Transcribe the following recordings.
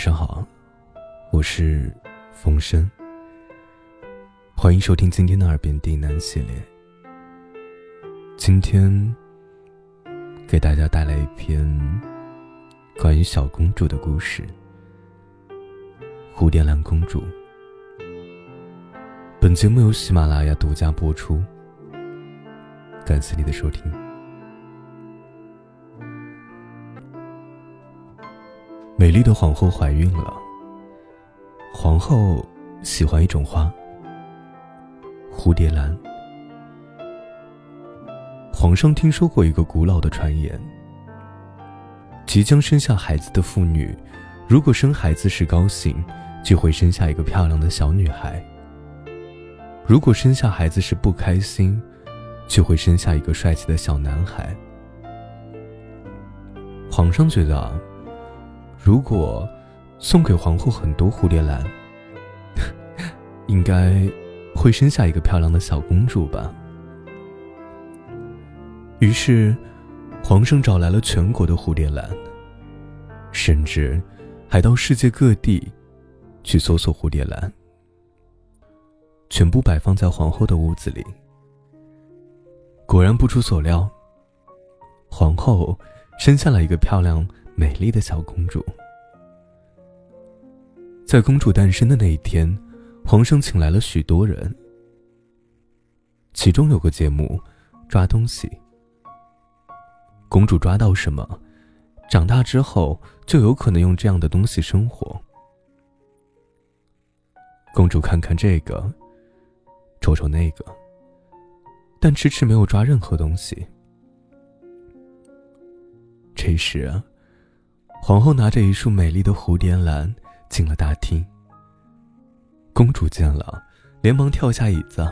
晚上好，我是风声。欢迎收听今天的《耳边低喃》系列。今天给大家带来一篇关于小公主的故事——蝴蝶兰公主。本节目由喜马拉雅独家播出，感谢你的收听。美丽的皇后怀孕了。皇后喜欢一种花——蝴蝶兰。皇上听说过一个古老的传言：即将生下孩子的妇女，如果生孩子时高兴，就会生下一个漂亮的小女孩；如果生下孩子时不开心，就会生下一个帅气的小男孩。皇上觉得。如果送给皇后很多蝴蝶兰，应该会生下一个漂亮的小公主吧。于是，皇上找来了全国的蝴蝶兰，甚至还到世界各地去搜索蝴蝶兰，全部摆放在皇后的屋子里。果然不出所料，皇后生下了一个漂亮。美丽的小公主，在公主诞生的那一天，皇上请来了许多人。其中有个节目，抓东西。公主抓到什么，长大之后就有可能用这样的东西生活。公主看看这个，瞅瞅那个，但迟迟没有抓任何东西。这时啊。皇后拿着一束美丽的蝴蝶兰进了大厅。公主见了，连忙跳下椅子，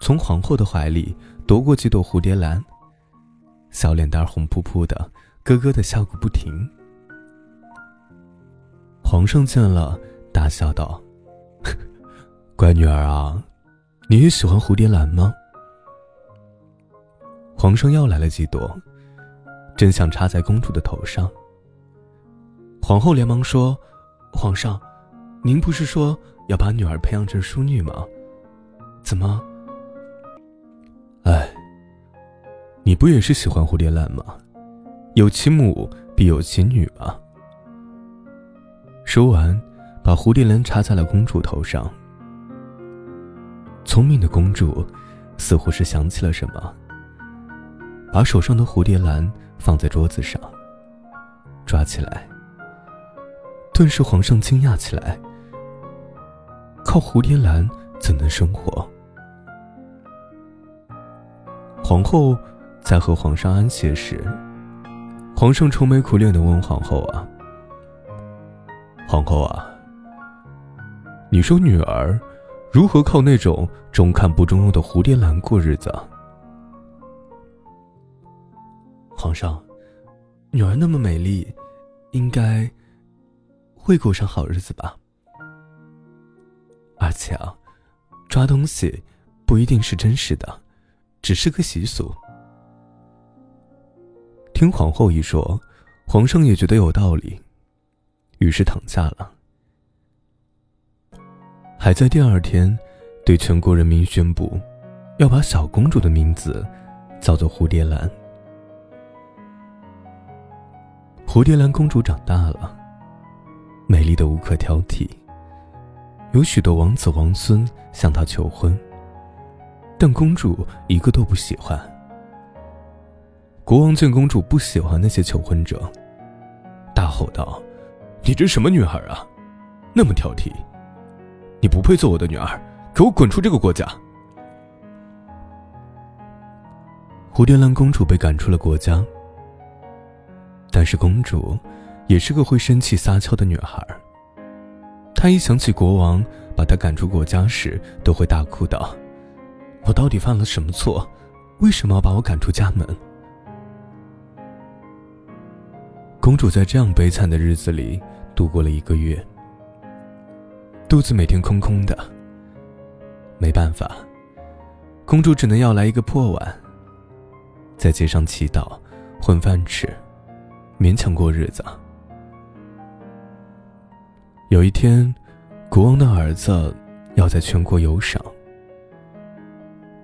从皇后的怀里夺过几朵蝴蝶兰，小脸蛋红扑扑的，咯咯的笑个不停。皇上见了，大笑道：“ 乖女儿啊，你也喜欢蝴蝶兰吗？”皇上要来了几朵，正想插在公主的头上。皇后连忙说：“皇上，您不是说要把女儿培养成淑女吗？怎么？哎，你不也是喜欢蝴蝶兰吗？有其母必有其女嘛。”说完，把蝴蝶兰插在了公主头上。聪明的公主似乎是想起了什么，把手上的蝴蝶兰放在桌子上，抓起来。顿时，皇上惊讶起来。靠蝴蝶兰怎能生活？皇后在和皇上安歇时，皇上愁眉苦脸的问皇后：“啊，皇后啊，你说女儿如何靠那种中看不中用的蝴蝶兰过日子？”皇上，女儿那么美丽，应该。会过上好日子吧。而且啊，抓东西不一定是真实的，只是个习俗。听皇后一说，皇上也觉得有道理，于是躺下了。还在第二天，对全国人民宣布，要把小公主的名字叫做蝴蝶兰。蝴蝶兰公主长大了。美丽的无可挑剔，有许多王子王孙向她求婚，但公主一个都不喜欢。国王见公主不喜欢那些求婚者，大吼道：“你这什么女孩啊，那么挑剔！你不配做我的女儿，给我滚出这个国家！”蝴蝶兰公主被赶出了国家，但是公主。也是个会生气撒娇的女孩。她一想起国王把她赶出国家时，都会大哭道：“我到底犯了什么错？为什么要把我赶出家门？”公主在这样悲惨的日子里度过了一个月，肚子每天空空的。没办法，公主只能要来一个破碗，在街上祈祷，混饭吃，勉强过日子。有一天，国王的儿子要在全国游赏，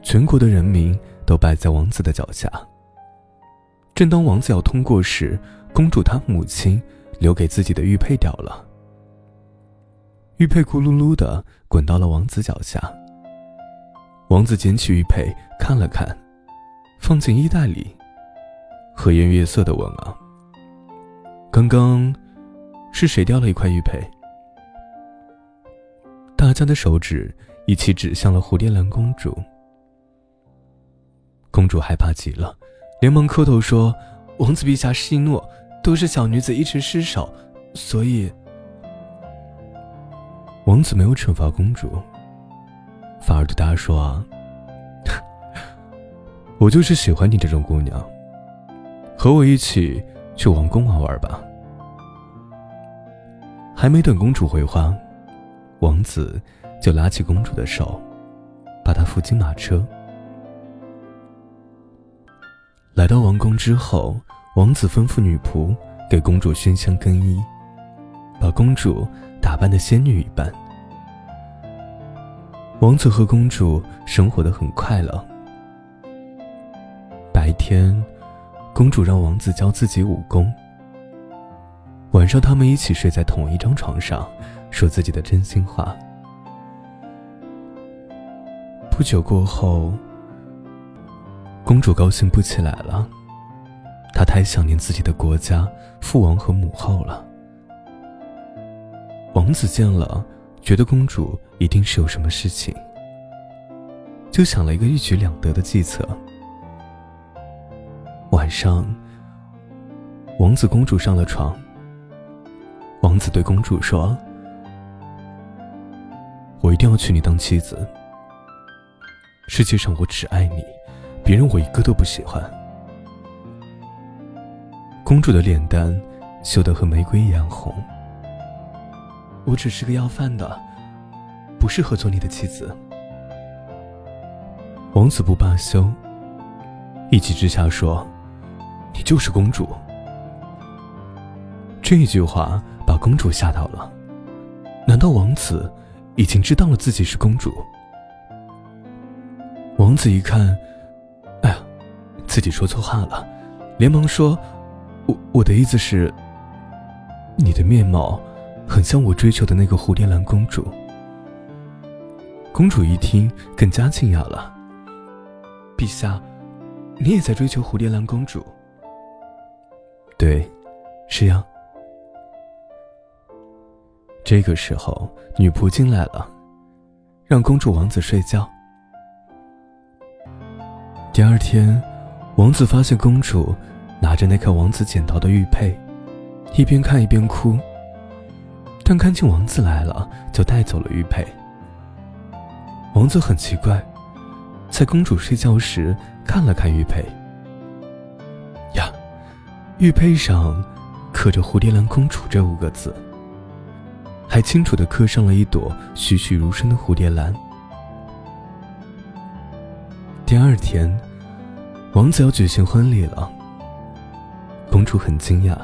全国的人民都拜在王子的脚下。正当王子要通过时，公主她母亲留给自己的玉佩掉了，玉佩咕噜噜的滚到了王子脚下。王子捡起玉佩看了看，放进衣袋里，和颜悦色的问：“啊，刚刚是谁掉了一块玉佩？”大家的手指一起指向了蝴蝶兰公主。公主害怕极了。连忙磕头说：“王子陛下息怒，都是小女子一时失手，所以……”王子没有惩罚公主，反而对大家说：“啊，我就是喜欢你这种姑娘，和我一起去王宫玩玩吧。”还没等公主回话，王子就拉起公主的手，把她扶进马车。来到王宫之后，王子吩咐女仆给公主熏香更衣，把公主打扮的仙女一般。王子和公主生活的很快乐。白天，公主让王子教自己武功。晚上，他们一起睡在同一张床上，说自己的真心话。不久过后。公主高兴不起来了，她太想念自己的国家、父王和母后了。王子见了，觉得公主一定是有什么事情，就想了一个一举两得的计策。晚上，王子公主上了床，王子对公主说：“我一定要娶你当妻子，世界上我只爱你。”别人我一个都不喜欢。公主的脸蛋羞得和玫瑰一样红。我只是个要饭的，不适合做你的妻子。王子不罢休，一气之下说：“你就是公主。”这句话把公主吓到了。难道王子已经知道了自己是公主？王子一看。哎呀自己说错话了，连忙说：“我我的意思是，你的面貌很像我追求的那个蝴蝶兰公主。”公主一听，更加惊讶了。陛下，你也在追求蝴蝶兰公主？对，是呀。这个时候，女仆进来了，让公主王子睡觉。第二天。王子发现公主拿着那颗王子捡到的玉佩，一边看一边哭。但看见王子来了，就带走了玉佩。王子很奇怪，在公主睡觉时看了看玉佩，呀，玉佩上刻着“蝴蝶兰公主”这五个字，还清楚的刻上了一朵栩栩如生的蝴蝶兰。第二天。王子要举行婚礼了，公主很惊讶。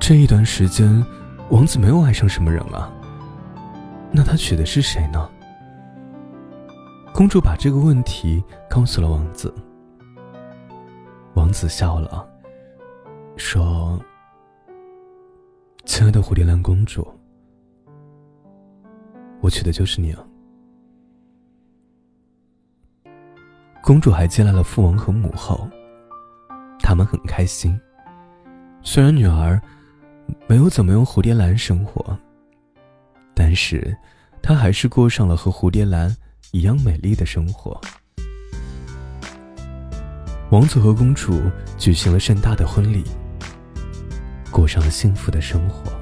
这一段时间，王子没有爱上什么人啊。那他娶的是谁呢？公主把这个问题告诉了王子。王子笑了，说：“亲爱的蝴蝶兰公主，我娶的就是你啊。”公主还接来了父王和母后，他们很开心。虽然女儿没有怎么用蝴蝶兰生活，但是她还是过上了和蝴蝶兰一样美丽的生活。王子和公主举行了盛大的婚礼，过上了幸福的生活。